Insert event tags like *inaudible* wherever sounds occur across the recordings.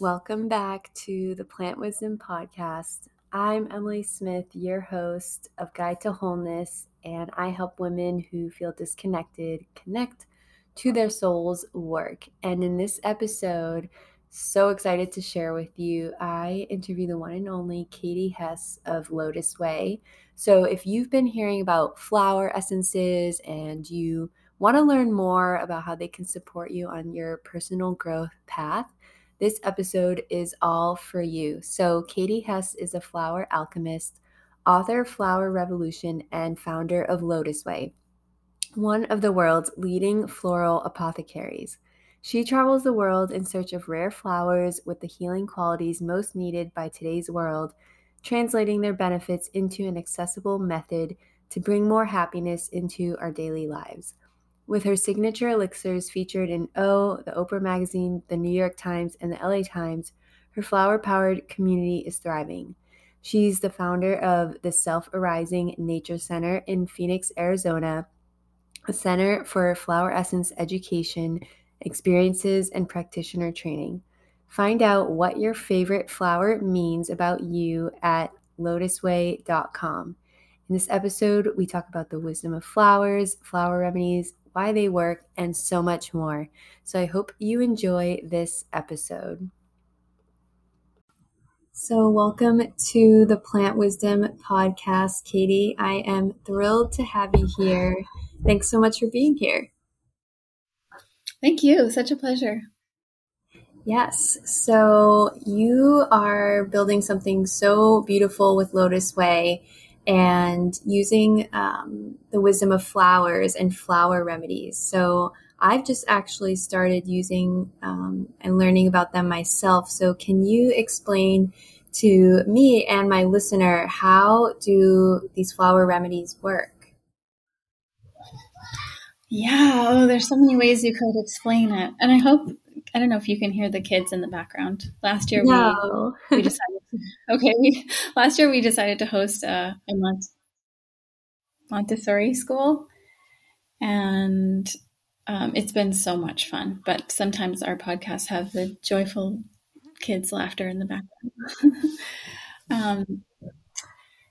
Welcome back to the Plant Wisdom Podcast. I'm Emily Smith, your host of Guide to Wholeness, and I help women who feel disconnected connect to their soul's work. And in this episode, so excited to share with you, I interview the one and only Katie Hess of Lotuswei. So if you've been hearing about flower essences and you want to learn more about how they can support you on your personal growth path, this episode is all for you. So, Katie Hess is a flower alchemist, author of Flowerevolution, and founder of Lotuswei, one of the world's leading floral apothecaries. She travels the world in search of rare flowers with the healing qualities most needed by today's world, translating their benefits into an accessible method to bring more happiness into our daily lives with her signature elixirs featured in O, the Oprah Magazine, the New York Times, and the LA Times, her flower powered community is thriving. She's the founder of the Self Arising Nature Center in Phoenix, Arizona, a center for flower essence education, experiences, and practitioner training. Find out what your favorite flower means about you at lotuswei.com. In this episode, we talk about the wisdom of flowers, flower remedies, why they work, and so much more. So I hope you enjoy this episode. So, welcome to the Plant Wisdom Podcast, Katie. I am thrilled to have you here. Thanks so much for being here. Thank you. Such a pleasure. Yes. So, you are building something so beautiful with Lotuswei and using um, the wisdom of flowers and flower remedies. So I've just actually started using um, and learning about them myself. So can you explain to me and my listener how do these flower remedies work? Yeah, oh, there's so many ways you could explain it, and I hope I don't know if you can hear the kids in the background. Last year no. we, we decided to, *laughs* okay, we, *laughs* last year we decided to host a, a Mont, Montessori school and um, it's been so much fun, but sometimes our podcasts have the joyful kids laughter in the background. *laughs* um,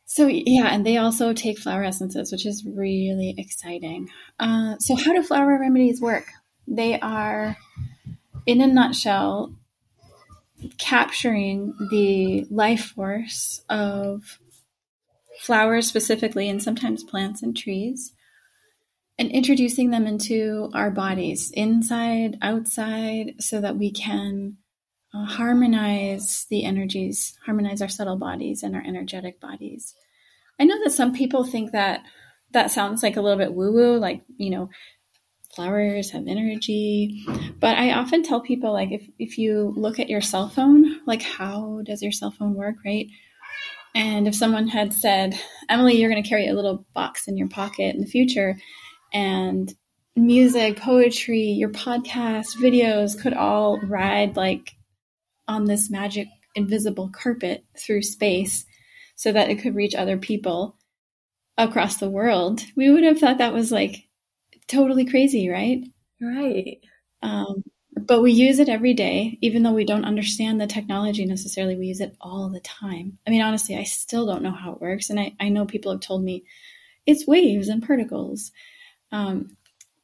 so yeah, and they also take flower essences, which is really exciting. Uh, so how do flower remedies work? They are in a nutshell, capturing the life force of flowers specifically, and sometimes plants and trees, and introducing them into our bodies, inside, outside, so that we can uh, harmonize the energies, harmonize our subtle bodies and our energetic bodies. I know that some people think that that sounds like a little bit woo woo, like, you know, flowers have energy. But i often tell people like if, if you look at your cell phone like how does your cell phone work right? And if someone had said emily you're going to carry a little box in your pocket in the future and music poetry your podcast videos could all ride like on this magic invisible carpet through space so that it could reach other people across the world we would have thought that was like totally crazy, right? Right. Um, but we use it every day, even though we don't understand the technology necessarily. We use it all the time. I mean, honestly, I still don't know how it works. And I, I know people have told me it's waves and particles. Um,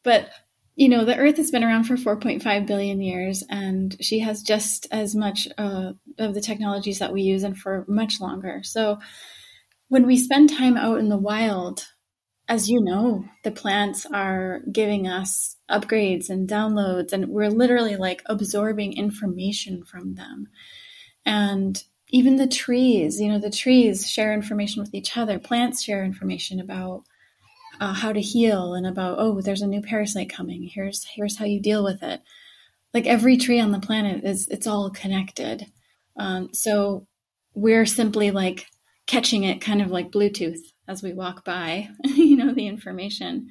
but, you know, the Earth has been around for 4.5 billion years, and she has just as much uh, of the technologies that we use and for much longer. So when we spend time out in the wild, as you know, the plants are giving us upgrades and downloads, and we're literally like absorbing information from them. And even the trees, you know, the trees share information with each other. Plants share information about uh, how to heal and about oh, there's a new parasite coming. Here's here's how you deal with it. Like every tree on the planet is it's all connected. Um, so we're simply like catching it, kind of like Bluetooth as we walk by, *laughs* you know, the information.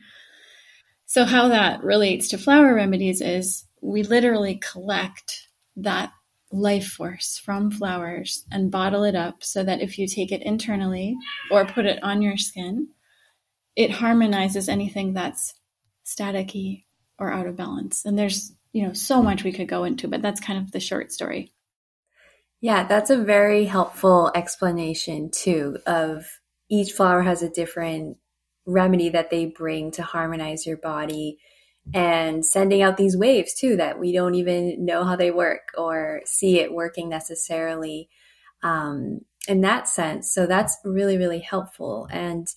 So, how that relates to flower remedies is we literally collect that life force from flowers and bottle it up so that if you take it internally or put it on your skin, it harmonizes anything that's staticky or out of balance. And there's, you know, so much we could go into, but that's kind of the short story. Yeah, that's a very helpful explanation too of each flower has a different remedy that they bring to harmonize your body and sending out these waves too that we don't even know how they work or see it working necessarily um, in that sense. So that's really, really helpful. And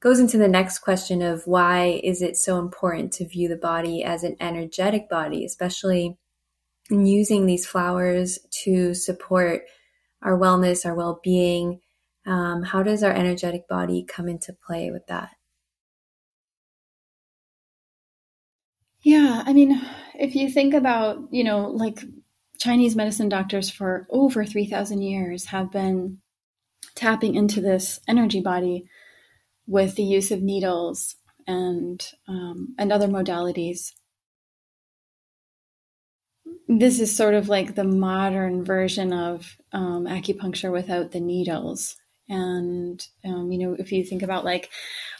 goes into the next question of why is it so important to view the body as an energetic body, especially in using these flowers to support our wellness, our well being. Um, how does our energetic body come into play with that? Yeah, I mean, if you think about, you know, like Chinese medicine doctors for over 3,000 years have been tapping into this energy body with the use of needles and um, and other modalities. This is sort of like the modern version of um, acupuncture without the needles. And, um, you know, if you think about like,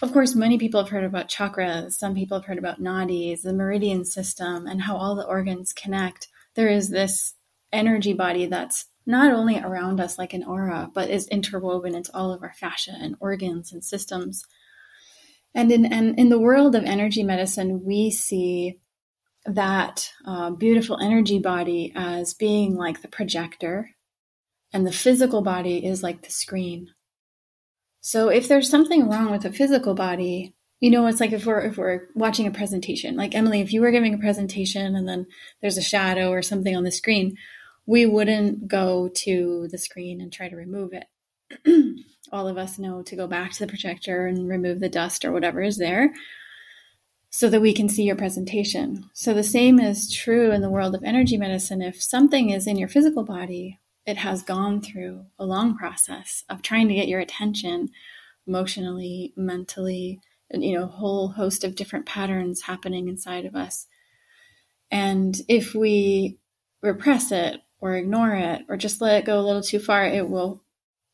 of course, many people have heard about chakras, some people have heard about nadis, the meridian system, and how all the organs connect. There is this energy body that's not only around us like an aura, but is interwoven into all of our fascia and organs and systems. And in, and in the world of energy medicine, we see that uh, beautiful energy body as being like the projector, and the physical body is like the screen. So if there's something wrong with a physical body, you know, it's like if we're if we're watching a presentation, like Emily, if you were giving a presentation and then there's a shadow or something on the screen, we wouldn't go to the screen and try to remove it. *clears throat* All of us know to go back to the projector and remove the dust or whatever is there so that we can see your presentation. So the same is true in the world of energy medicine. If something is in your physical body it has gone through a long process of trying to get your attention emotionally, mentally, you know, a whole host of different patterns happening inside of us. And if we repress it or ignore it or just let it go a little too far, it will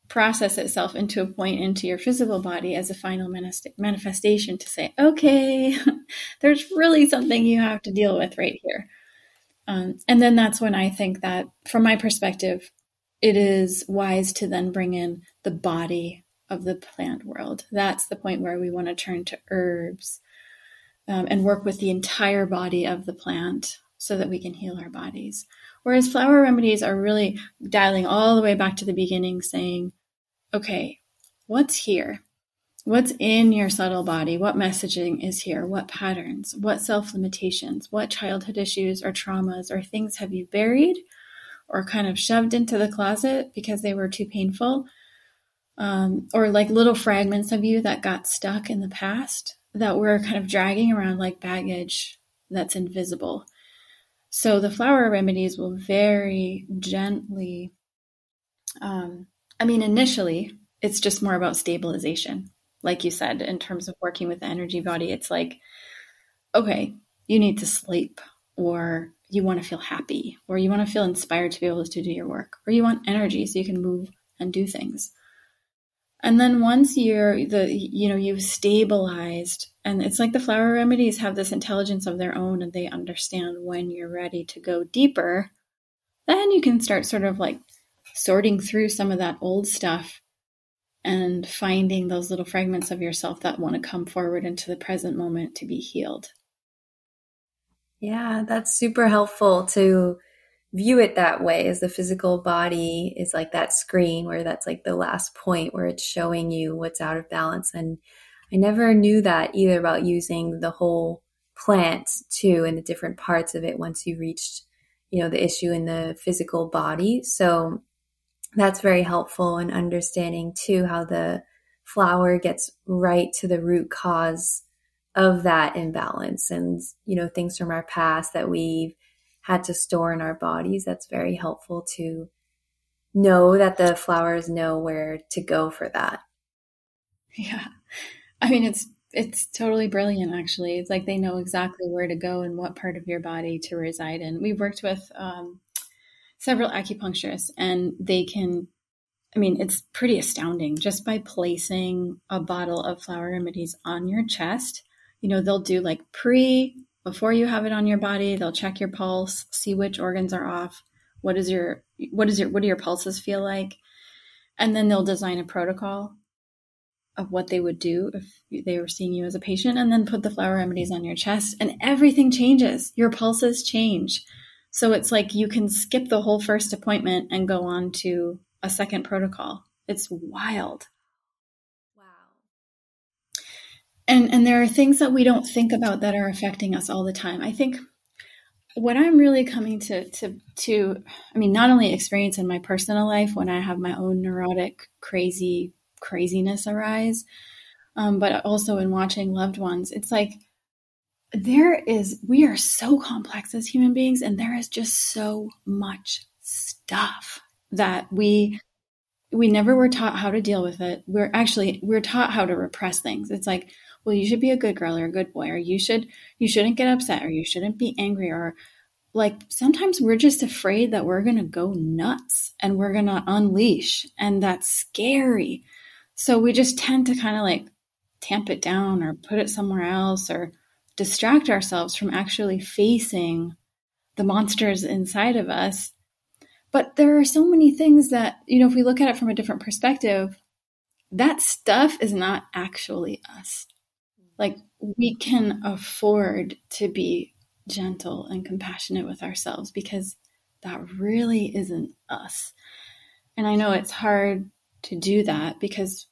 process itself into a point into your physical body as a final manifestation to say, okay, *laughs* there's really something you have to deal with right here. Um, and then that's when I think that, from my perspective, it is wise to then bring in the body of the plant world. That's the point where we want to turn to herbs um, and work with the entire body of the plant so that we can heal our bodies. Whereas flower remedies are really dialing all the way back to the beginning, saying, okay, what's here? What's in your subtle body? What messaging is here? What patterns? What self limitations? What childhood issues or traumas or things have you buried or kind of shoved into the closet because they were too painful, um, or like little fragments of you that got stuck in the past that we're kind of dragging around like baggage that's invisible. So the flower remedies will very gently, um, I mean, initially, it's just more about stabilization. Like you said, in terms of working with the energy body, it's like, okay, you need to sleep, or you want to feel happy or you want to feel inspired to be able to do your work or you want energy so you can move and do things. And then once you're the you know you've stabilized and it's like the flower remedies have this intelligence of their own and they understand when you're ready to go deeper then you can start sort of like sorting through some of that old stuff and finding those little fragments of yourself that want to come forward into the present moment to be healed yeah, that's super helpful to view it that way as the physical body is like that screen where that's like the last point where it's showing you what's out of balance. And I never knew that either about using the whole plant too and the different parts of it once you reached, you know, the issue in the physical body. So that's very helpful in understanding too how the flower gets right to the root cause of that imbalance. And you know things from our past that we've had to store in our bodies that's very helpful to know that the flowers know where to go for that. Yeah. I mean it's it's totally brilliant actually. It's like they know exactly where to go and what part of your body to reside in. We've worked with um, several acupuncturists and they can I mean, it's pretty astounding just by placing a bottle of flower remedies on your chest you know, they'll do like pre, before you have it on your body, they'll check your pulse, see which organs are off, what is your what is your what do your pulses feel like and then they'll design a protocol of what they would do if they were seeing you as a patient and then put the flower remedies on your chest and everything changes. Your pulses change. So it's like you can skip the whole first appointment and go on to a second protocol. It's wild and and there are things that we don't think about that are affecting us all the time. I think what i'm really coming to to to i mean not only experience in my personal life when i have my own neurotic crazy craziness arise um, but also in watching loved ones it's like there is we are so complex as human beings and there is just so much stuff that we we never were taught how to deal with it. We're actually we're taught how to repress things. It's like well you should be a good girl or a good boy or you should you shouldn't get upset or you shouldn't be angry or like sometimes we're just afraid that we're going to go nuts and we're going to unleash and that's scary so we just tend to kind of like tamp it down or put it somewhere else or distract ourselves from actually facing the monsters inside of us. But there are so many things that, you know, if we look at it from a different perspective, that stuff is not actually us. Like we can afford to be gentle and compassionate with ourselves because that really isn't us. And I know it's hard to do that because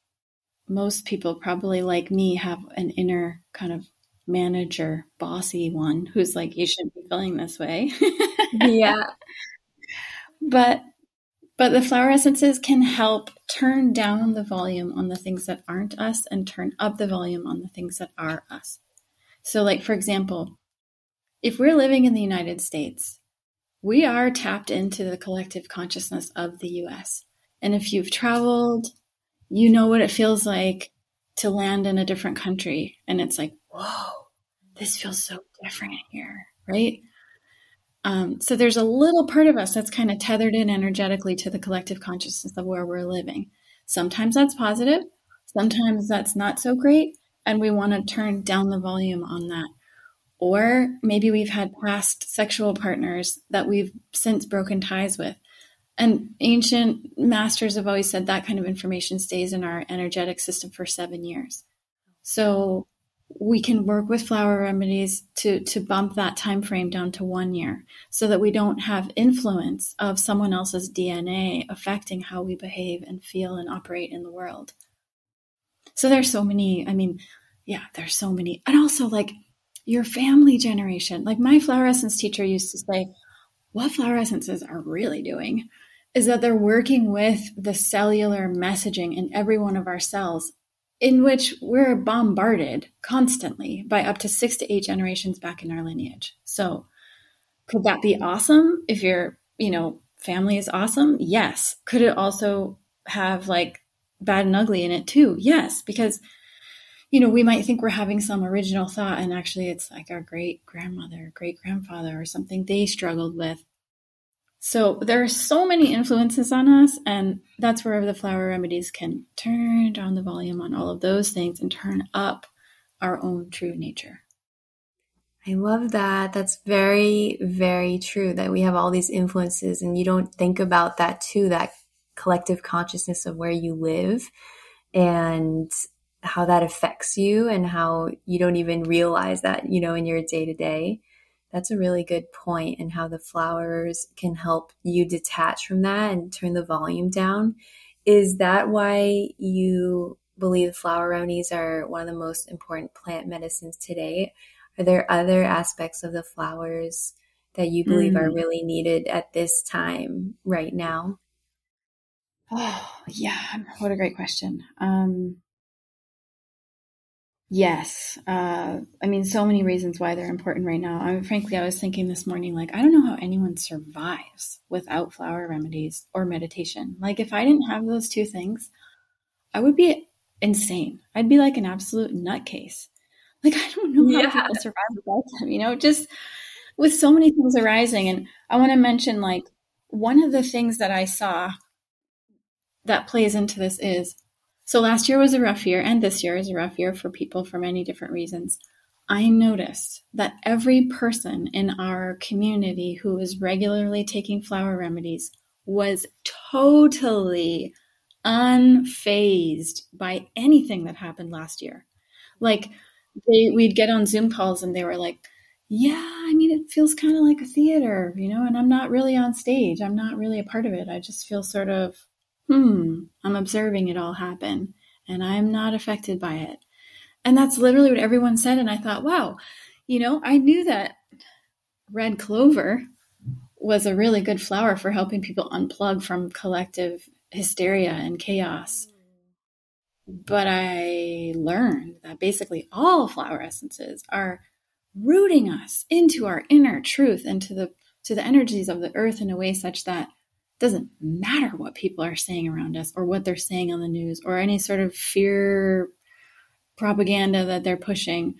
most people, probably like me, have an inner kind of manager, bossy one who's like, you shouldn't be feeling this way. *laughs* Yeah. but but the flower essences can help turn down the volume on the things that aren't us and turn up the volume on the things that are us. So like for example, if we're living in the United States, we are tapped into the collective consciousness of the US. And if you've traveled, you know what it feels like to land in a different country and it's like, whoa, this feels so different here, right? Um, so there's a little part of us that's kind of tethered in energetically to the collective consciousness of where we're living. Sometimes that's positive, sometimes that's not so great, and we want to turn down the volume on that. Or maybe we've had past sexual partners that we've since broken ties with. And ancient masters have always said that kind of information stays in our energetic system for seven years. So we can work with flower remedies to to bump that time frame down to one year so that we don't have influence of someone else's dna affecting how we behave and feel and operate in the world. So there's so many i mean yeah there's so many. And also like your family generation. Like my flower essence teacher used to say what flower essences are really doing is that they're working with the cellular messaging in every one of our cells in which we're bombarded constantly by up to six to eight generations back in our lineage. So, could that be awesome if your, you know, family is awesome? Yes. Could it also have like bad and ugly in it too? Yes, because you know, we might think we're having some original thought and actually it's like our great grandmother, great grandfather or something they struggled with so there are so many influences on us, and that's where the flower remedies can turn down the volume on all of those things and turn up our own true nature. I love that. That's very, very true that we have all these influences and you don't think about that too, that collective consciousness of where you live and how that affects you and how you don't even realize that, you know, in your day to day. That's a really good point, and how the flowers can help you detach from that and turn the volume down. Is that why you believe flower remedies are one of the most important plant medicines today? Are there other aspects of the flowers that you believe mm. are really needed at this time right now? Oh, yeah. What a great question. Um, Yes. Uh, I mean, so many reasons why they're important right now. I mean, frankly, I was thinking this morning, like, I don't know how anyone survives without flower remedies or meditation. Like, if I didn't have those two things, I would be insane. I'd be like an absolute nutcase. Like, *laughs* I don't know how yeah. people survive without them, you know, just with so many things arising. And I want to mention, like, one of the things that I saw that plays into this is so last year was a rough year, and this year is a rough year for people for many different reasons. I noticed that every person in our community who was regularly taking flower remedies was totally unfazed by anything that happened last year. Like they we'd get on Zoom calls and they were like, "Yeah, I mean it feels kind of like a theater, you know, and I'm not really on stage. I'm not really a part of it. I just feel sort of hmm, I'm observing it all happen and I'm not affected by it." And that's literally what everyone said. And I thought, wow, you know, I knew that red clover was a really good flower for helping people unplug from collective hysteria and chaos. But I learned that basically all flower essences are rooting us into our inner truth and to the to the energies of the earth in a way such that doesn't matter what people are saying around us or what they're saying on the news or any sort of fear propaganda that they're pushing.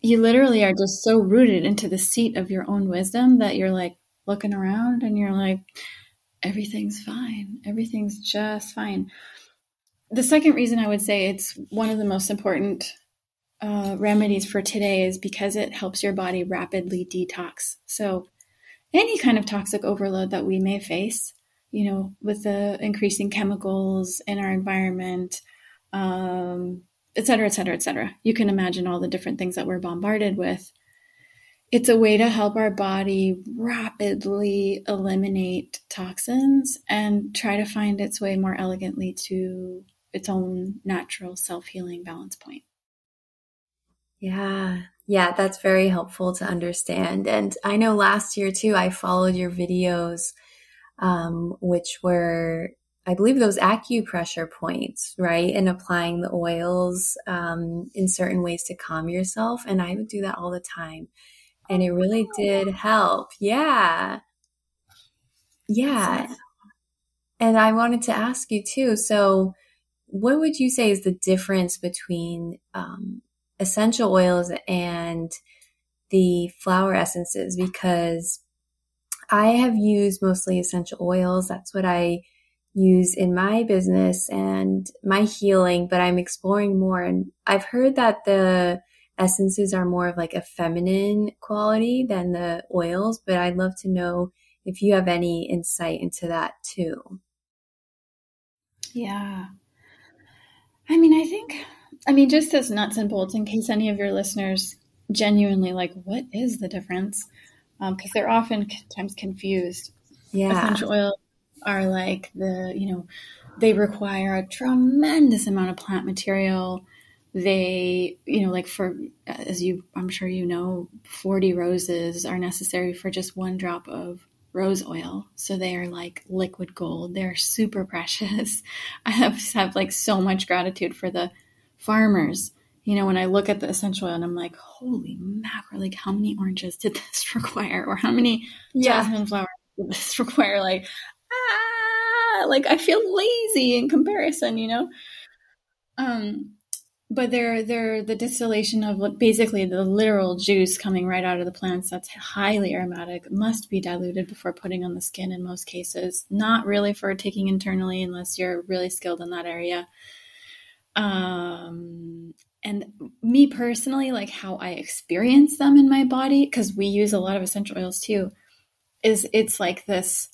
You literally are just so rooted into the seat of your own wisdom that you're like looking around and you're like, everything's fine. Everything's just fine. The second reason I would say it's one of the most important uh, remedies for today is because it helps your body rapidly detox. So, any kind of toxic overload that we may face, you know, with the increasing chemicals in our environment, um, et cetera, et cetera, et cetera. You can imagine all the different things that we're bombarded with. It's a way to help our body rapidly eliminate toxins and try to find its way more elegantly to its own natural self healing balance point. Yeah, yeah, that's very helpful to understand. And I know last year too, I followed your videos, um, which were I believe those acupressure points, right? And applying the oils um, in certain ways to calm yourself. And I would do that all the time. And it really did help. Yeah. Yeah. And I wanted to ask you too. So, what would you say is the difference between um, essential oils and the flower essences? Because I have used mostly essential oils. That's what I use in my business and my healing, but I'm exploring more. And I've heard that the essences are more of like a feminine quality than the oils, but I'd love to know if you have any insight into that too. Yeah. I mean, I think, I mean, just as nuts and bolts, in case any of your listeners genuinely like, what is the difference? Because um, they're often times confused. Yeah. Essential oil are like the, you know, they require a tremendous amount of plant material. They, you know, like for, as you, I'm sure you know, 40 roses are necessary for just one drop of rose oil. So they are like liquid gold. They're super precious. *laughs* I have, have like so much gratitude for the farmers. You know, when I look at the essential oil and I'm like, holy mackerel, like how many oranges did *laughs* this require? Or how many yeah. jasmine flowers did this *laughs* require? Like, ah, like I feel lazy in comparison, you know? Um, but they're they're the distillation of basically the literal juice coming right out of the plants that's highly aromatic must be diluted before putting on the skin in most cases not really for taking internally unless you're really skilled in that area um and me personally like how i experience them in my body because we use a lot of essential oils too is it's like this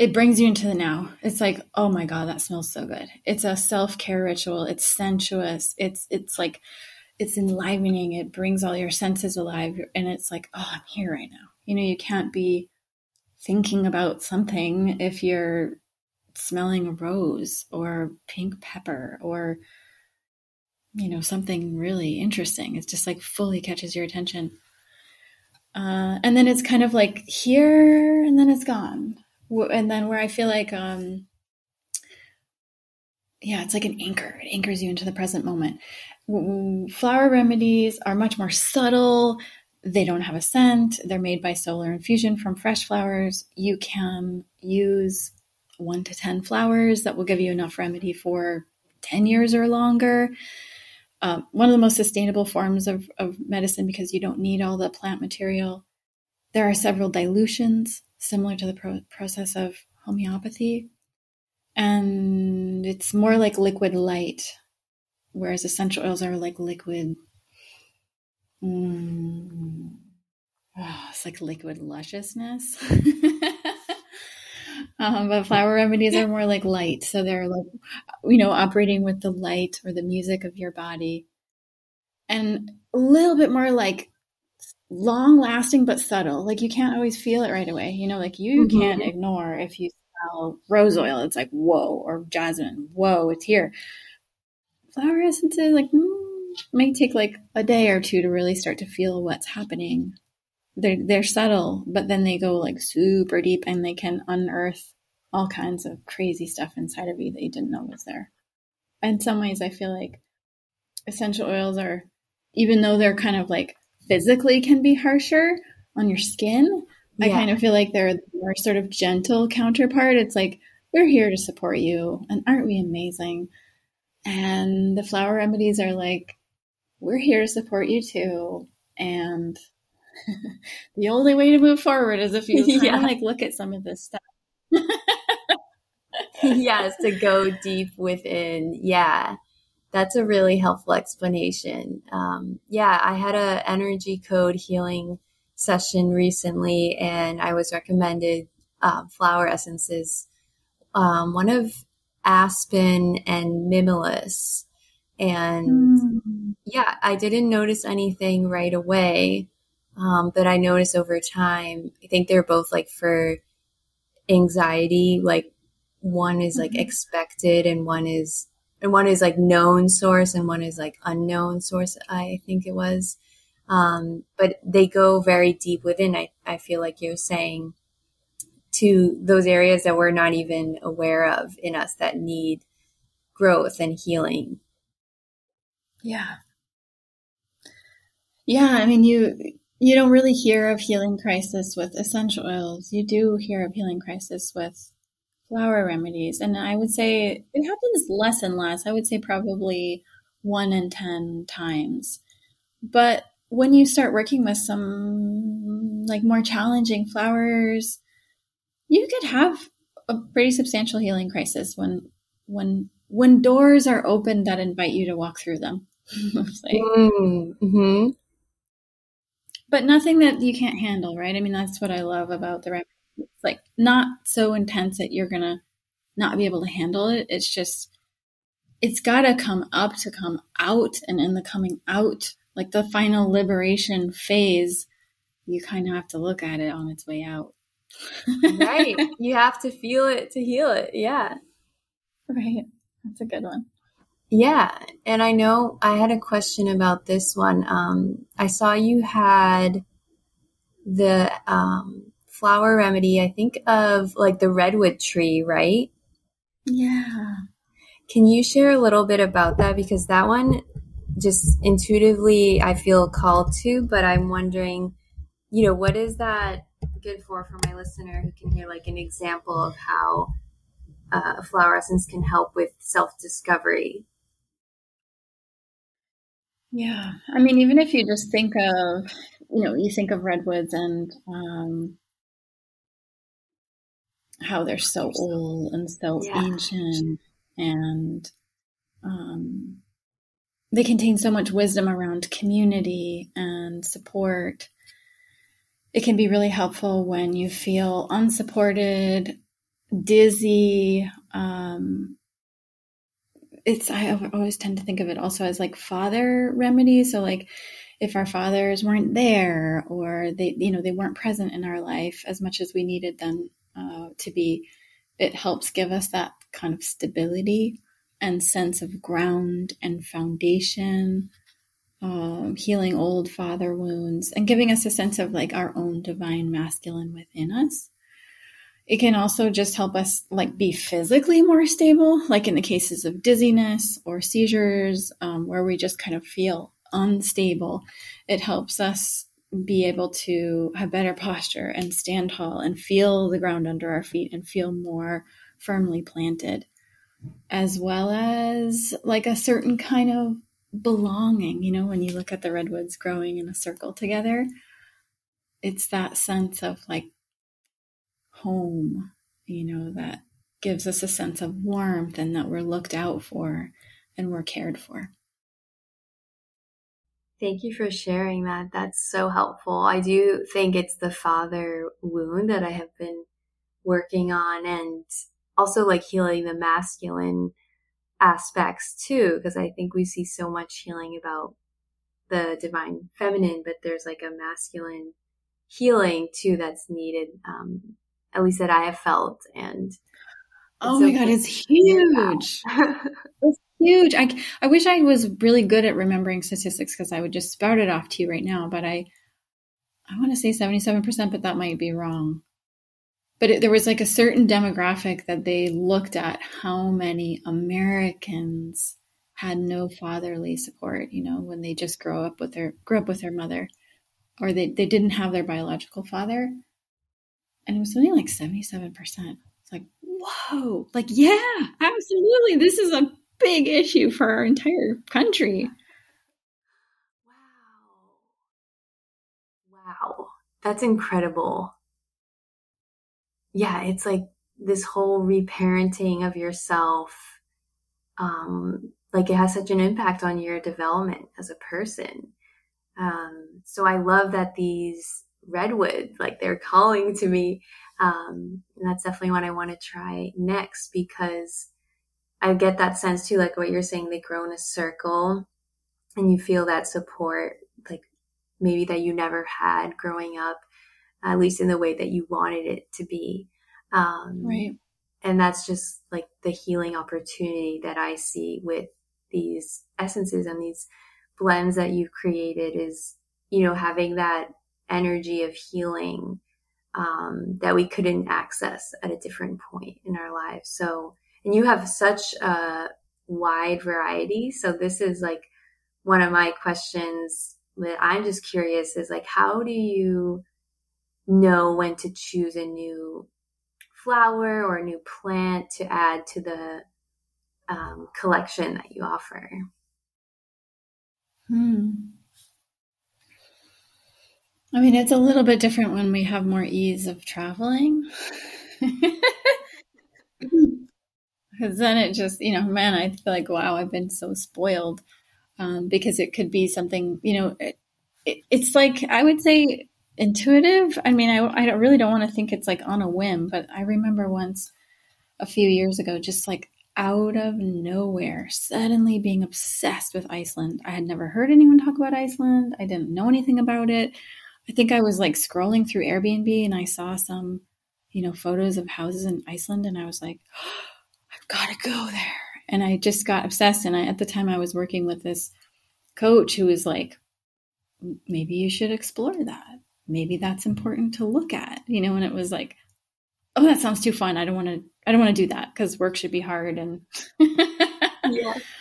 it brings you into the now. It's like, oh my god, that smells so good. It's a self care ritual. It's sensuous. It's it's like it's enlivening. It brings all your senses alive, and it's like, oh, I'm here right now. You know, you can't be thinking about something if you're smelling a rose or pink pepper or you know something really interesting. It's just like fully catches your attention. Uh, and then it's kind of like here and then it's gone and then where I feel like, um, yeah, it's like an anchor. It anchors you into the present moment. Flower remedies are much more subtle. They don't have a scent. They're made by solar infusion from fresh flowers. You can use one to 10 flowers that will give you enough remedy for 10 years or longer. Um, one of the most sustainable forms of, of medicine because you don't need all the plant material. There are several dilutions similar to the pro- process of homeopathy. And it's more like liquid light, whereas essential oils are like liquid Mm. Oh, it's like liquid lusciousness. *laughs* um, but flower remedies are more like light. So they're like, you know, operating with the light or the music of your body. And a little bit more like long lasting but subtle. Like you can't always feel it right away. You know, like you mm-hmm. can't ignore if you smell rose oil, it's like, whoa, or jasmine, whoa, it's here. Flower essences, like, mm, may take like a day or two to really start to feel what's happening. They're, they're subtle, but then they go like super deep and they can unearth all kinds of crazy stuff inside of you that you didn't know was there. In some ways, I feel like essential oils are, even though they're kind of like physically can be harsher on your skin, yeah. I kind of feel like they're more sort of gentle counterpart. It's like, we're here to support you. And aren't we amazing? And the flower remedies are like, we're here to support you too. And *laughs* the only way to move forward is if you *laughs* yeah. like look at some of this stuff. *laughs* yes, to go deep within. Yeah that's a really helpful explanation. Um, yeah, I had a energy code healing session recently, and I was recommended uh, flower essences. Um, one of aspen and mimulus, and mm. yeah, I didn't notice anything right away, um, but I noticed over time. I think they're both like for anxiety, like one is like mm-hmm. expected and one is and one is like known source and one is like unknown source i think it was um, but they go very deep within I, I feel like you're saying to those areas that we're not even aware of in us that need growth and healing yeah yeah i mean you you don't really hear of healing crisis with essential oils you do hear of healing crisis with flower remedies. And I would say it happens less and less. I would say probably one in 10 times. But when you start working with some like more challenging flowers, you could have a pretty substantial healing crisis when when when doors are open that invite you to walk through them. *laughs* like, mm-hmm. But nothing that you can't handle, right? I mean, that's what I love about the it's like not so intense that you're going to not be able to handle it. It's just, it's got to come up to come out. And in the coming out, like the final liberation phase, you kind of have to look at it on its way out. right. *laughs* You have to feel it to heal it. Yeah. Right. That's a good one. Yeah. And I know I had a question about this one. Um, I saw you had the um, flower remedy, I think of like the redwood tree, right? Yeah. Can you share a little bit about that? Because that one just intuitively I feel called to, but I'm wondering, you know, what is that good for for my listener who can hear like an example of how uh, a flower essence can help with self discovery? Yeah. I mean, even if you just think of, you know, you think of redwoods and um, how they're so old and so yeah. ancient and um, they contain so much wisdom around community and support. It can be really helpful when you feel unsupported, dizzy. Um, it's I always tend to think of it also as like father remedy. So like if our fathers weren't there or they you know they weren't present in our life as much as we needed them uh, to be, it helps give us that kind of stability and sense of ground and foundation, um, healing old father wounds, and giving us a sense of like our own divine masculine within us. It can also just help us like be physically more stable, like in the cases of dizziness or seizures, um, where we just kind of feel unstable. It helps us be able to have better posture and stand tall and feel the ground under our feet and feel more firmly planted, as well as like a certain kind of belonging. You know, when you look at the redwoods growing in a circle together, it's that sense of like home, you know, that gives us a sense of warmth and that we're looked out for and we're cared for. Thank you for sharing that. That's so helpful. I do think it's the father wound that I have been working on and also like healing the masculine aspects too, because I think we see so much healing about the divine feminine, but there's like a masculine healing too that's needed, um, at least that I have felt. And oh my God, it's huge. *laughs* it's huge. I, I wish I was really good at remembering statistics because I would just spout it off to you right now, but I, I want to say 77%, but that might be wrong. But it, there was like a certain demographic that they looked at how many Americans had no fatherly support, you know, when they just grow up with their grew up with their mother or they, they didn't have their biological father. And it was something like 77%. It's like, whoa, like, yeah, absolutely. This is a big issue for our entire country. Wow. Wow. That's incredible. Yeah, it's like this whole reparenting of yourself um, like it has such an impact on your development as a person. Um, so I love that these redwood, like they're calling to me. Um, and that's definitely what I want to try next because I get that sense too, like what you're saying, they grow in a circle and you feel that support, like maybe that you never had growing up, at least in the way that you wanted it to be. Um, right. And that's just like the healing opportunity that I see with these essences and these blends that you've created is, you know, having that energy of healing um, that we couldn't access at a different point in our lives. So, and you have such a wide variety. So, this is like one of my questions that I'm just curious is like, how do you know when to choose a new flower or a new plant to add to the um, collection that you offer? Hmm. I mean, it's a little bit different when we have more ease of traveling. *laughs* Because then it just, you know, man, I feel like, wow, I've been so spoiled. Um, because it could be something, you know, it, it, it's like, I would say intuitive. I mean, I, I really don't want to think it's like on a whim, but I remember once a few years ago, just like out of nowhere, suddenly being obsessed with Iceland. I had never heard anyone talk about Iceland. I didn't know anything about it. I think I was like scrolling through Airbnb and I saw some, you know, photos of houses in Iceland and I was like, oh, *gasps* I've got to go there. And I just got obsessed. And I, at the time, I was working with this coach who was like, maybe you should explore that. Maybe that's important to look at, you know, and it was like, oh, that sounds too fun. I don't want to I don't want to do that because work should be hard and yeah. *laughs*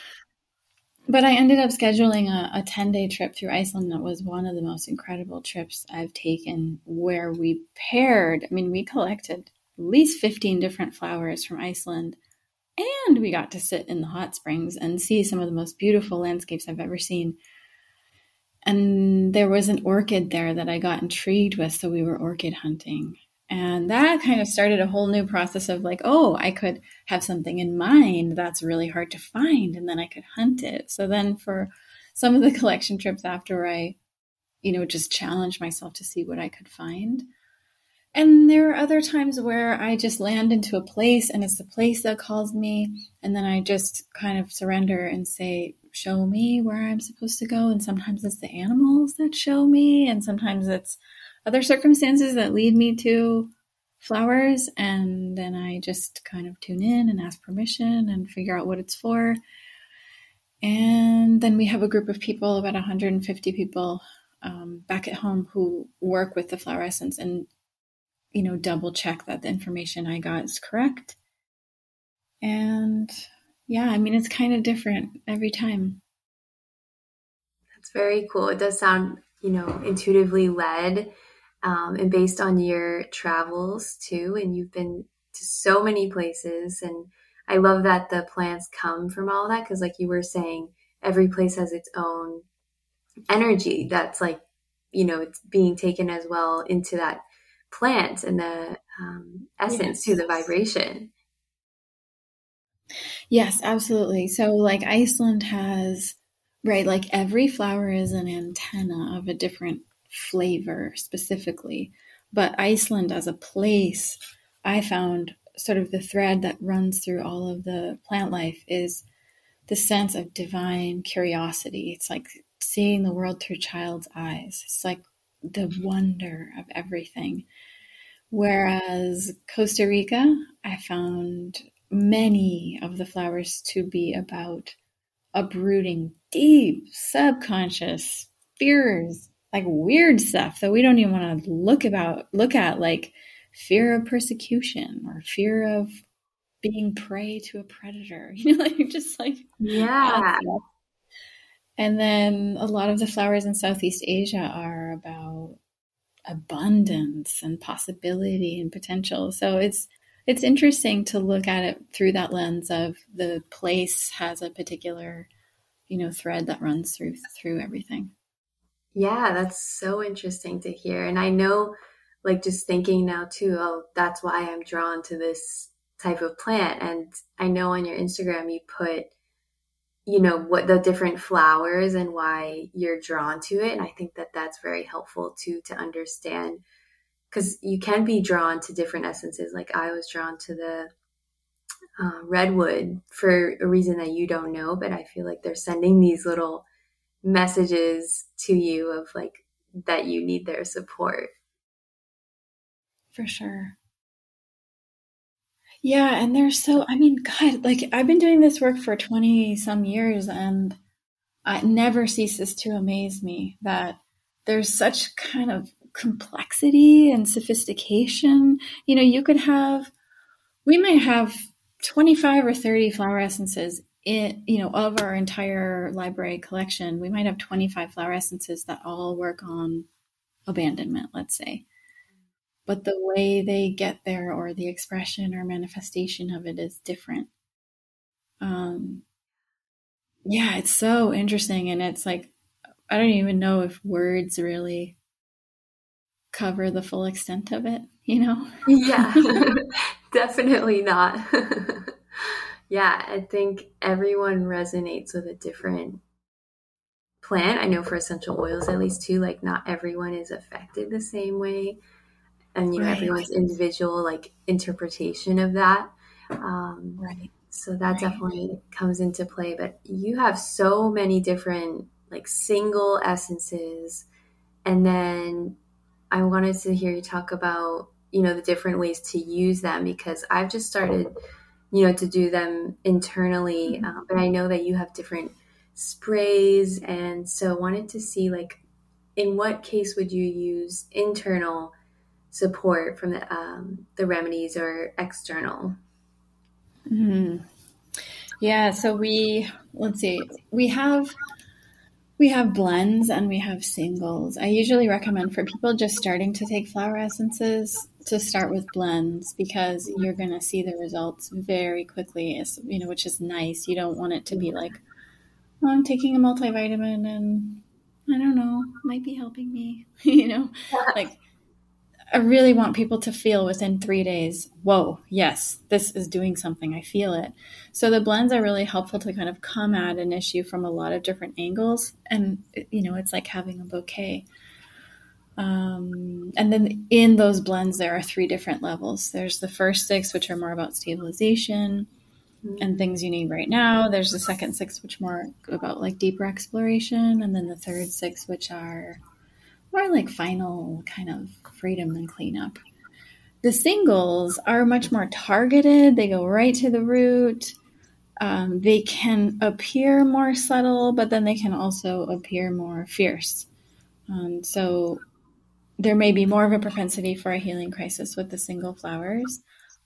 But I ended up scheduling a, a 10 day trip through Iceland that was one of the most incredible trips I've taken where we paired, I mean, we collected at least 15 different flowers from Iceland and we got to sit in the hot springs and see some of the most beautiful landscapes I've ever seen. And there was an orchid there that I got intrigued with, so we were orchid hunting. And that kind of started a whole new process of like, oh, I could have something in mind that's really hard to find, and then I could hunt it. So then for some of the *laughs* collection trips after I, you know, just challenged myself to see what I could find. And there are other times where I just land into a place and it's the place that calls me. And then I just kind of surrender and say, show me where I'm supposed to go. And sometimes it's the animals that show me. And sometimes it's other circumstances that lead me to flowers and then I just kind of tune in and ask permission and figure out what it's for. And then we have a group of people, about 150 people um, back at home who work with the flower essence and, you know, double check that the information I got is correct. And yeah, I mean, it's kind of different every time. That's very cool. It does sound, you know, intuitively led um, and based on your travels too. And you've been to so many places. And I love that the plants come from all that because, like you were saying, every place has its own energy that's like, you know, it's being taken as well into that plant and the um, essence yes. to the vibration. Yes, absolutely. So, like Iceland has Right, like every flower is an antenna of a different flavor specifically. But Iceland as a place, I found sort of the thread that runs through all of the plant life is the sense of divine curiosity. It's like seeing the world through child's eyes. It's like the wonder of everything. Whereas Costa Rica, I found many of the flowers to be about uprooting deep subconscious fears, like weird stuff that we don't even want to look about look at, like fear of persecution or fear of being prey to a predator. *laughs* You know, like just like yeah. And then a lot of the flowers in Southeast Asia are about abundance and possibility and potential. So it's it's interesting to look at it through that lens of the place has a particular, you know, thread that runs through through everything. Yeah, that's so interesting to hear. And I know like just thinking now too, oh, that's why I'm drawn to this type of plant. And I know on your Instagram you put you know what the different flowers and why you're drawn to it and i think that that's very helpful too to understand because you can be drawn to different essences like i was drawn to the uh, redwood for a reason that you don't know but i feel like they're sending these little messages to you of like that you need their support for sure yeah, and they're so, I mean, God, like I've been doing this work for 20 some years and it never ceases to amaze me that there's such kind of complexity and sophistication. You know, you could have, we might have 25 or 30 flower essences in, you know, of our entire library collection. We might have 25 flower essences that all work on abandonment, let's say but the way they get there or the expression or manifestation of it is different. Um, yeah, it's so interesting. And it's like, I don't even know if words really cover the full extent of it, you know? yeah, *laughs* *laughs* definitely not. *laughs* yeah, I think everyone resonates with a different plant. I know for essential oils, at least, too, like not everyone is affected the same way and you know right. everyone's individual like interpretation of that um, right so that right. definitely comes into play but you have so many different like single essences and then i wanted to hear you talk about you know the different ways to use them because i've just started you know to do them internally mm-hmm. uh, but i know that you have different sprays and so wanted to see like in what case would you use internal support from the um, the remedies or external? Mm-hmm. Yeah, so we let's see, we have we have blends and we have singles. I usually recommend for people just starting to take flower essences to start with blends because you're going to see the results very quickly, you know, which is nice. You don't want it to be like, oh, I'm taking a multivitamin and I don't know, might be helping me, *laughs* you know, like I really want people to feel within three days, whoa, yes, this is doing something. I feel it. So the blends are really helpful to kind of come at an issue from a lot of different angles. And, you know, it's like having a bouquet. Um, and then in those blends, there are three different levels. There's the first six, which are more about stabilization and things you need right now. There's the second six, which more about like deeper exploration. And then the third six, which are more like final kind of freedom and cleanup. The singles are much more targeted, they go right to the root. Um, they can appear more subtle, but then they can also appear more fierce. Um, so there may be more of a propensity for a healing crisis with the single flowers,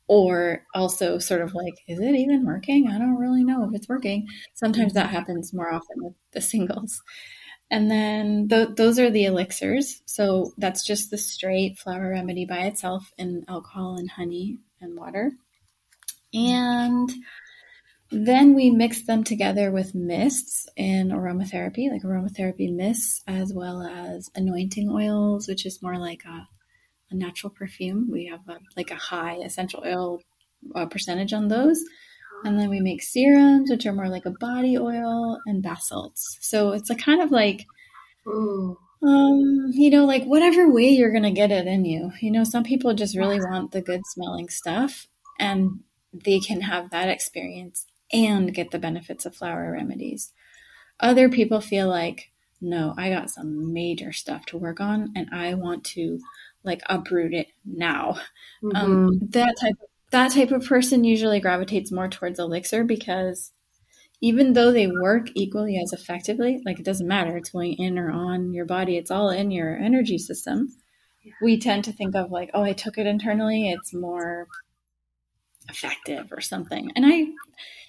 or also sort of like, is it even working? I don't really know if it's working. Sometimes that happens more often with the singles. And then th- those are the elixirs. So that's just the straight flower remedy by itself in alcohol and honey and water. And then we mix them together with mists in aromatherapy, like aromatherapy mists, as well as anointing oils, which is more like a, a natural perfume. We have a, like a high essential oil uh, percentage on those. And then we make serums, which are more like a body oil, and bath salts. So it's a kind of like, Ooh. um, you know, like whatever way you're going to get it in you. You know, some people just really want the good smelling stuff and they can have that experience and get the benefits of flower remedies. Other people feel like, no, I got some major stuff to work on and I want to like uproot it now. Mm-hmm. Um, that type of, that type of person usually gravitates more towards elixir because even though they work equally as effectively, like it doesn't matter, it's going in or on your body, it's all in your energy system. Yeah. We tend to think of like, oh, I took it internally, it's more effective or something. And I,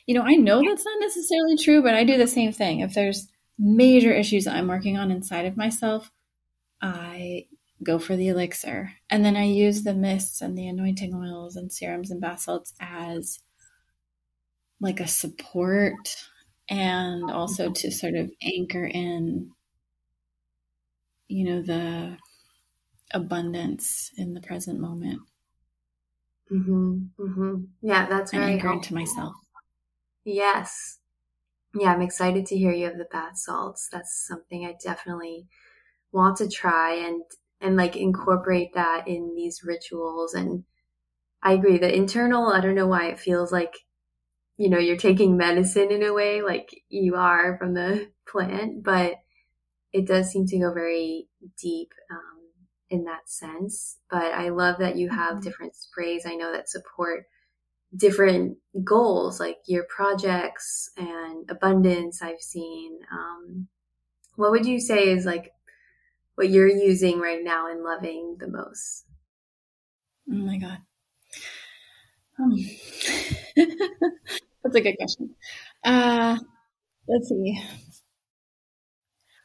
you know, I know that's not necessarily true, but I do the same thing. If there's major issues I'm working on inside of myself, I go for the elixir. And then I use the mists and the anointing oils and serums and bath salts as like a support and also mm-hmm. to sort of anchor in, you know, the abundance in the present moment. Mm-hmm. Mm-hmm. Yeah, that's and very anchor helpful. into myself. Yes. Yeah, I'm excited to hear you have the bath salts. That's something I definitely want to try and and like incorporate that in these rituals and I agree the internal I don't know why it feels like you know you're taking medicine in a way like you are from the *laughs* plant but it does seem to go very deep um, in that sense but I love that you have Mhm. different sprays I know that support different goals like your projects and abundance I've seen. Um, what would you say is like what you're using right now and loving the most? Oh my god. Um, *laughs* that's a good question. Uh, let's see.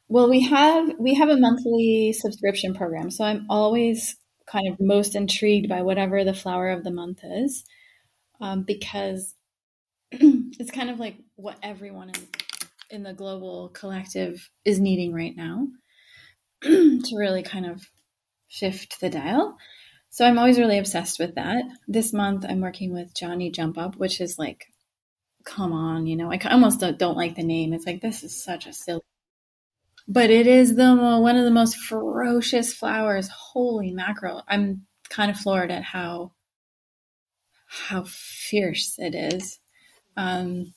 Well, we have we have a monthly subscription program, so I'm always kind of most intrigued by whatever the flower of the month is, um, because *clears throat* it's kind of like what everyone in in the global collective is needing right now *clears throat* to really kind of shift the dial. So I'm always really obsessed with that. This month I'm working with Johnny Jump Up, which is like, come on, you know, I almost don't, don't like the name. It's like this is such a silly, but it is the one of the most ferocious flowers. Holy mackerel! I'm kind of floored at how how fierce it is. Um,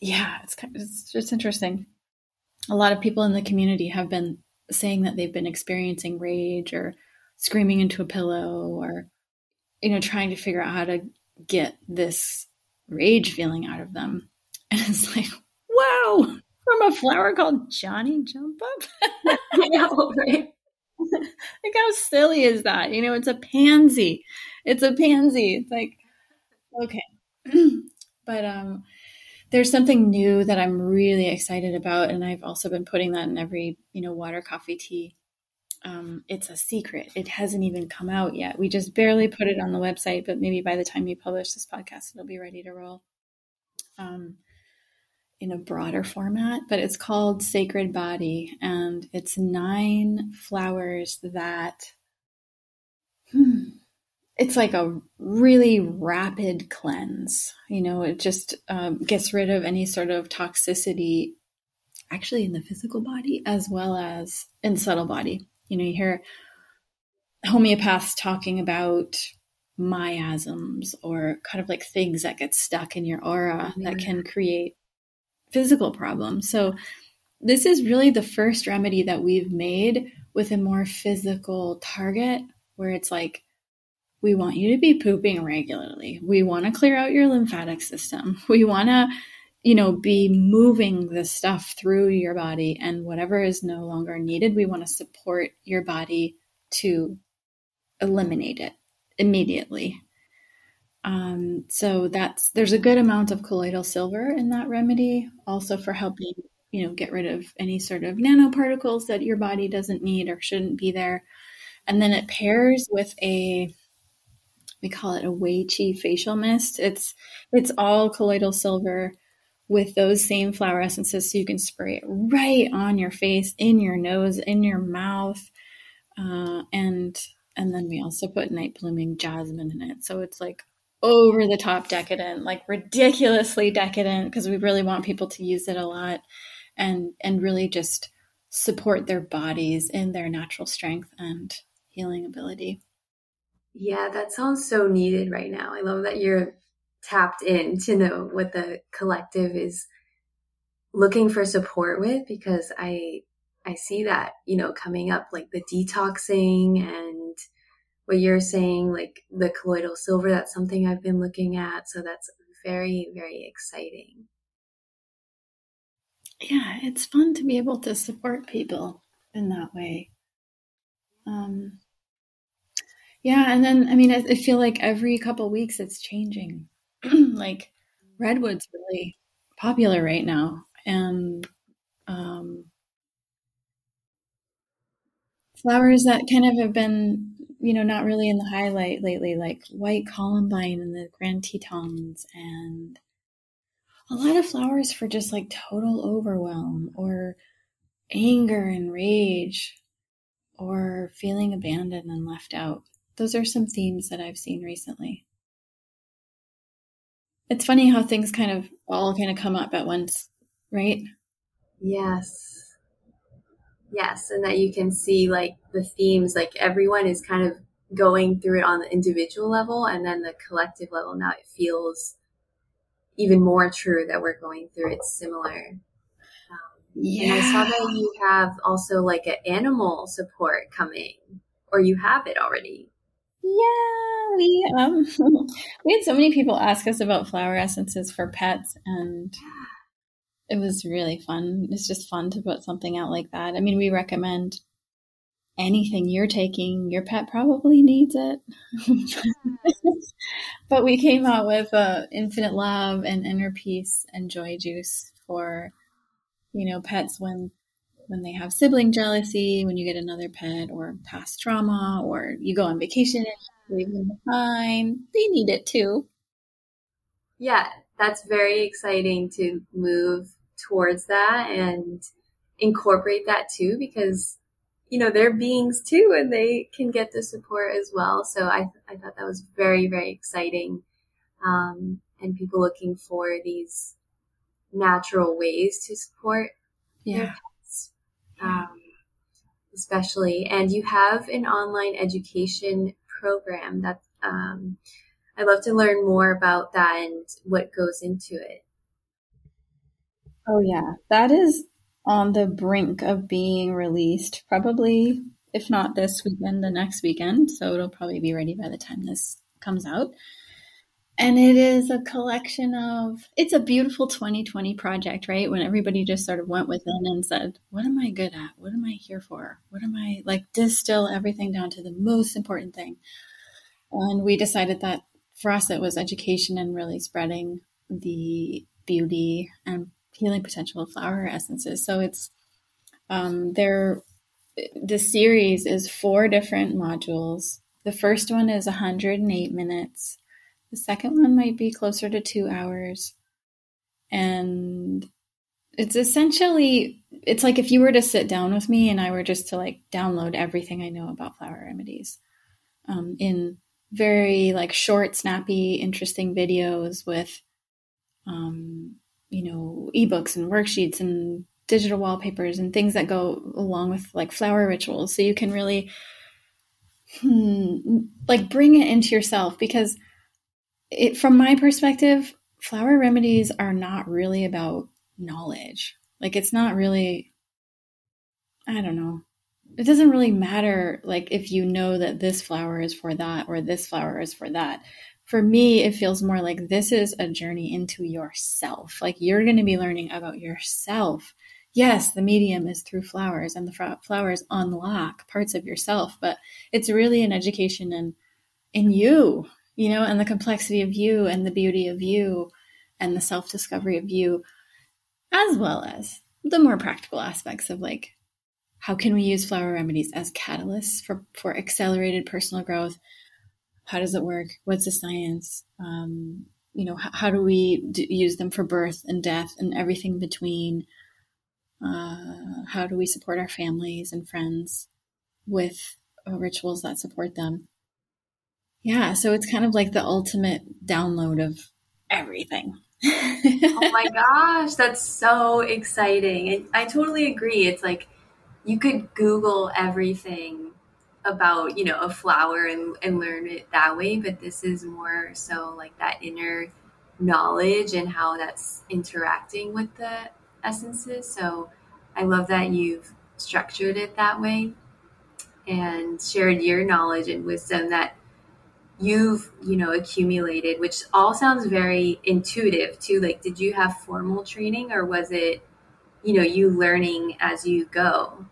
yeah, it's kind of, it's just interesting. A lot of people in the community have been saying that they've been experiencing rage or screaming into a pillow or you know trying to figure out how to get this rage feeling out of them *laughs* and it's like wow from a flower called johnny jump up? *laughs* *laughs* Know, right? like how silly is that? You know it's a pansy. It's a pansy. It's like okay. *clears throat* But um there's something new that i'm really excited about and i've also been putting that in every you know water coffee tea. Um, it's a secret. It hasn't even come out yet. We just barely put it on the website but maybe by the time you publish this podcast it'll be ready to roll. Um, in a broader format but it's called sacred body and it's nine flowers that hmm, it's like a really rapid cleanse. You know, it just um, gets rid of any sort of toxicity, actually in the physical body as well as in subtle body. You know, you hear homeopaths talking about miasms or kind of like things that get stuck in your aura that can create physical problems. So this is really the first remedy that we've made with a more physical target where it's like we want you to be pooping regularly. We want to clear out your lymphatic system. *laughs* We want to, you know, be moving the stuff through your body and whatever is no longer needed, we want to support your body to eliminate it immediately. Um, so that's there's a good amount of colloidal silver in that remedy, also for helping you know get rid of any sort of nanoparticles that your body doesn't need or shouldn't be there. And then it pairs with a we call it a Wei Qi facial mist. It's it's all colloidal silver with those same flower essences, so you can spray it right on your face, in your nose, in your mouth, uh, and and then we also put night blooming jasmine in it. So it's like over the top decadent, like ridiculously decadent, because we really want people to use it a lot and and really just support their bodies in their natural strength and healing ability. Yeah, that sounds so needed right now. I love that you're tapped in to know what the collective is looking for support with because I I see that, you know, coming up like the detoxing and what you're saying, like the colloidal silver, that's something I've been looking at. So that's very, very exciting. Yeah, it's fun to be able to support people in that way. Um, yeah, and then I mean, I, I feel like every couple weeks it's changing. *clears throat* like redwood's really popular right now, and um, flowers that kind of have been, you know, not really in the highlight lately, like white columbine and the grand tetons, and a lot of flowers for just like total overwhelm or anger and rage or feeling abandoned and left out. Those are some themes that I've seen recently. It's funny how things kind of all kind of come up at once, right? Yes. Yes, and that you can see like the themes, like everyone is kind of going through it on the individual level and then the collective level. Now it feels even more true that we're going through it similar. Um, yeah. And I saw that you have also like an animal support coming, or you have it already. Yeah, we um *laughs* we had so many people ask us about flower essences for pets and it was really fun. It's just fun to put something out like that. I mean, we recommend anything you're taking, your pet probably needs it. *laughs* but we came out with uh, infinite love and inner peace and joy juice for, you know, pets when when they have sibling jealousy, when you get another pet, or past trauma, or you go on vacation and leave them behind. They need it too. Yeah, that's very exciting to move towards that and incorporate that too because you know they're beings too and they can get the support as well so i, I thought that was very very exciting um, and people looking for these natural ways to support yeah um, especially. And you have an online education program that um, I'd love to learn more about that and what goes into it. Oh, yeah. That is on the brink of being released, probably, if not this weekend, the next weekend. So it'll probably be ready by the time this comes out. And it is a collection of it's a beautiful 2020 project right? When everybody just sort of went within and said what am i good at? What am i here for? What am i like distill everything down to the most important thing. And we decided that for us it was education and really spreading the beauty and healing potential of flower essences. So it's um there the series is four different modules. The first one is 108 minutes. The second one might be closer to two hours. And it's essentially, it's like if you were to sit down with me and I were just to like download everything I know about flower remedies um, in very like short, snappy, interesting videos with, um, you know, ebooks and worksheets and digital wallpapers and things that go along with like flower rituals. So you can really hmm, like bring it into yourself because it, from my perspective, flower remedies are not really about knowledge. Like it's not really, I don't know. It doesn't really matter like if you know that this flower is for that or this flower is for that. For me, it feels more like this is a journey into yourself. Like you're going to be learning about yourself. Yes, the medium is through flowers and the flowers unlock parts of yourself, but it's really an education in in you you know, and the complexity of you and the beauty of you and the self discovery of you, as well as the more practical aspects of like how can we use flower remedies as catalysts for, for accelerated personal growth? How does it work? What's the science? Um, you know, how, how do we d- use them for birth and death and everything between? Uh, how do we support our families and friends with uh, rituals that support them? yeah, so it's kind of like the ultimate download of everything. oh my *laughs* gosh, that's so exciting. And I totally agree. It's like you could Google everything about, you know, a flower and, and learn it that way, but this is more so like that inner knowledge and how that's interacting with the essences. So I love that you've structured it that way and shared your knowledge and wisdom that you've you know accumulated which all sounds very intuitive too like did you have formal training or was it you know you learning as you go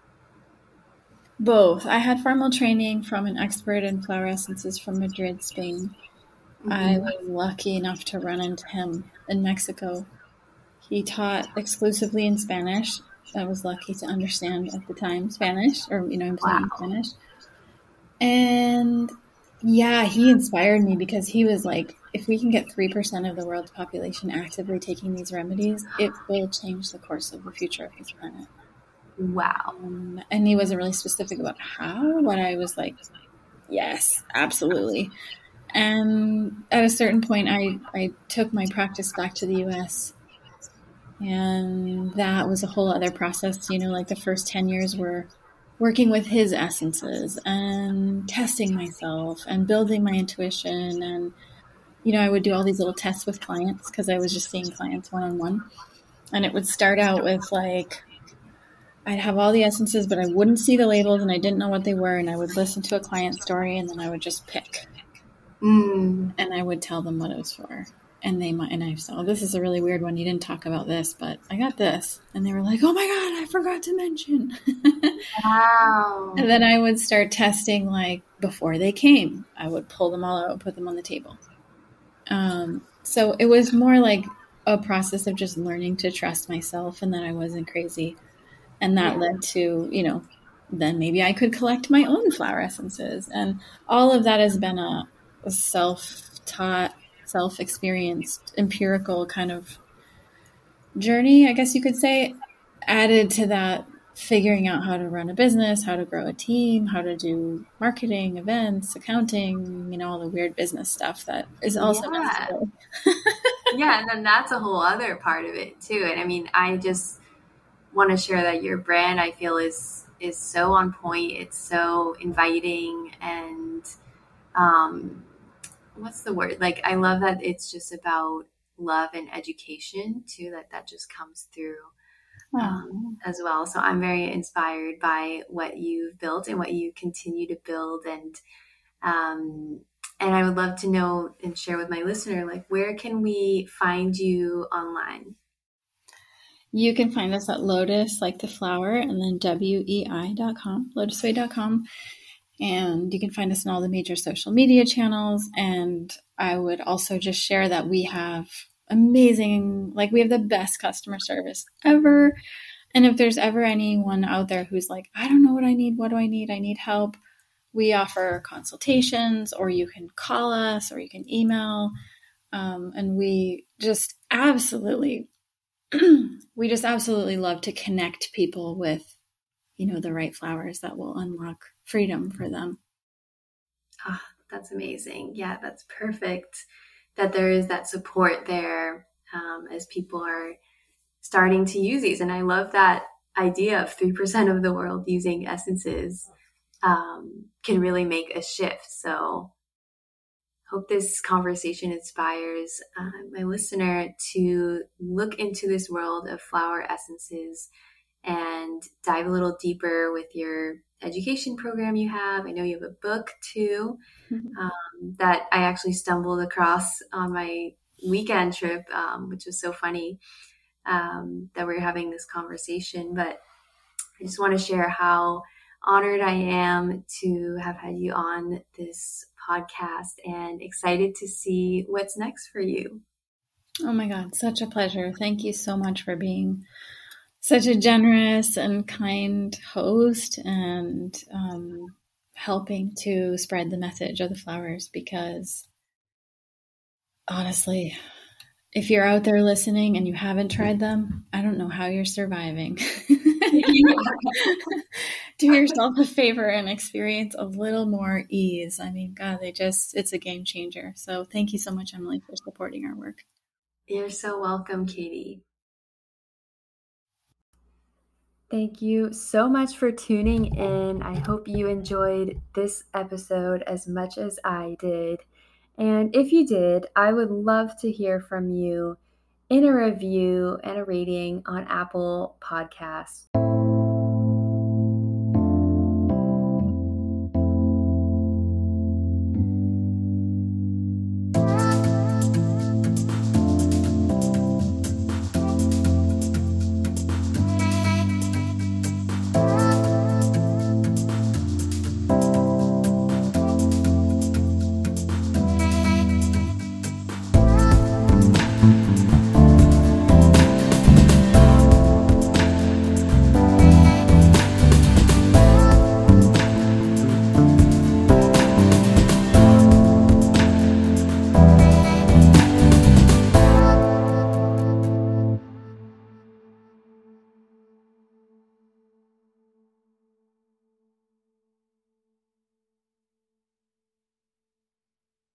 both i had formal training from an expert in flower essences from madrid spain mm-hmm. i was lucky enough to run into him in mexico he taught exclusively in spanish i was lucky to understand at the time spanish or you know i'm wow. spanish and yeah, he inspired me because he was like, if we can get 3% of the world's population actively taking these remedies, it will change the course of the future of this planet. Wow. And he wasn't really specific about how, but I was like, yes, absolutely. And at a certain point, I, I took my practice back to the US. And that was a whole other process. You know, like the first 10 years were working with his essences and testing myself and building my intuition and you know i would do all these little tests with clients because i was just seeing clients one-on-one and it would start out with like i'd have all the essences but i wouldn't see the labels and i didn't know what they were and i would listen to a client story and then i would just pick mm. and i would tell them what it was for and they might and I said, oh, this is a really weird one. You didn't talk about this, but I got this. And they were like, Oh my god, I forgot to mention. *laughs* wow. and then I would start testing like before they came. I would pull them all out, and put them on the table. Um, so it was more like a process of just learning to trust myself and that I wasn't crazy. And that yeah. led to, you know, then maybe I could collect my own flower essences. And all of that has been a, a self taught self experienced, empirical kind of journey, I guess you could say, added to that figuring out how to run a business, how to grow a team, how to do marketing, events, accounting, you know, all the weird business stuff that is also yeah. *laughs* yeah, and then that's a whole other part of it too. And I mean, I just want to share that your brand I feel is is so on point. It's so inviting and um what's the word? Like I love that it's just about love and education too. That that just comes through um, as well. So I'm very inspired by what you've built and what you continue to build, and um, and I would love to know and share with my listener like where can we find you online. You can find us at Lotus, like the flower, and then wei.com, lotuswei.com. And you can find us in all the major social media channels. And I would also just share that we have amazing, like, we have the best customer service ever. And if there's ever anyone out there who's like, I don't know what I need, what do I need? I need help. We offer consultations, or you can call us, or you can email. Um, and we just absolutely, *clears throat* we just absolutely love to connect people with, you know, the right flowers that will unlock freedom for them. Ah, oh, that's amazing. Yeah, that's perfect that there is that support there um, as people are starting to use these. And I love that idea of 3% of the world using essences um, can really make a shift. So, hope this conversation inspires uh, my listener to look into this world of flower essences and dive a little deeper with your education program you have. I know you have a book too mm-hmm. um, that I actually stumbled across on my weekend trip, um, which was so funny um, that we are having this conversation. But I just want to share how honored I am to have had you on this podcast and excited to see what's next for you. Oh my God, such a pleasure. Thank you so much for being such a generous and kind host and um, helping to spread the message of the flowers because honestly, if you're out there listening and you haven't tried them, I don't know how you're surviving. *laughs* *laughs* do yourself a favor and experience a little more ease. I mean, God, they just, it's a game changer. So thank you so much, Emily, for supporting our work. You're so welcome, Katie. Thank you so much for tuning in. I hope you enjoyed this episode as much as I did. And if you did, I would love to hear from you in a review and a rating on Apple Podcasts.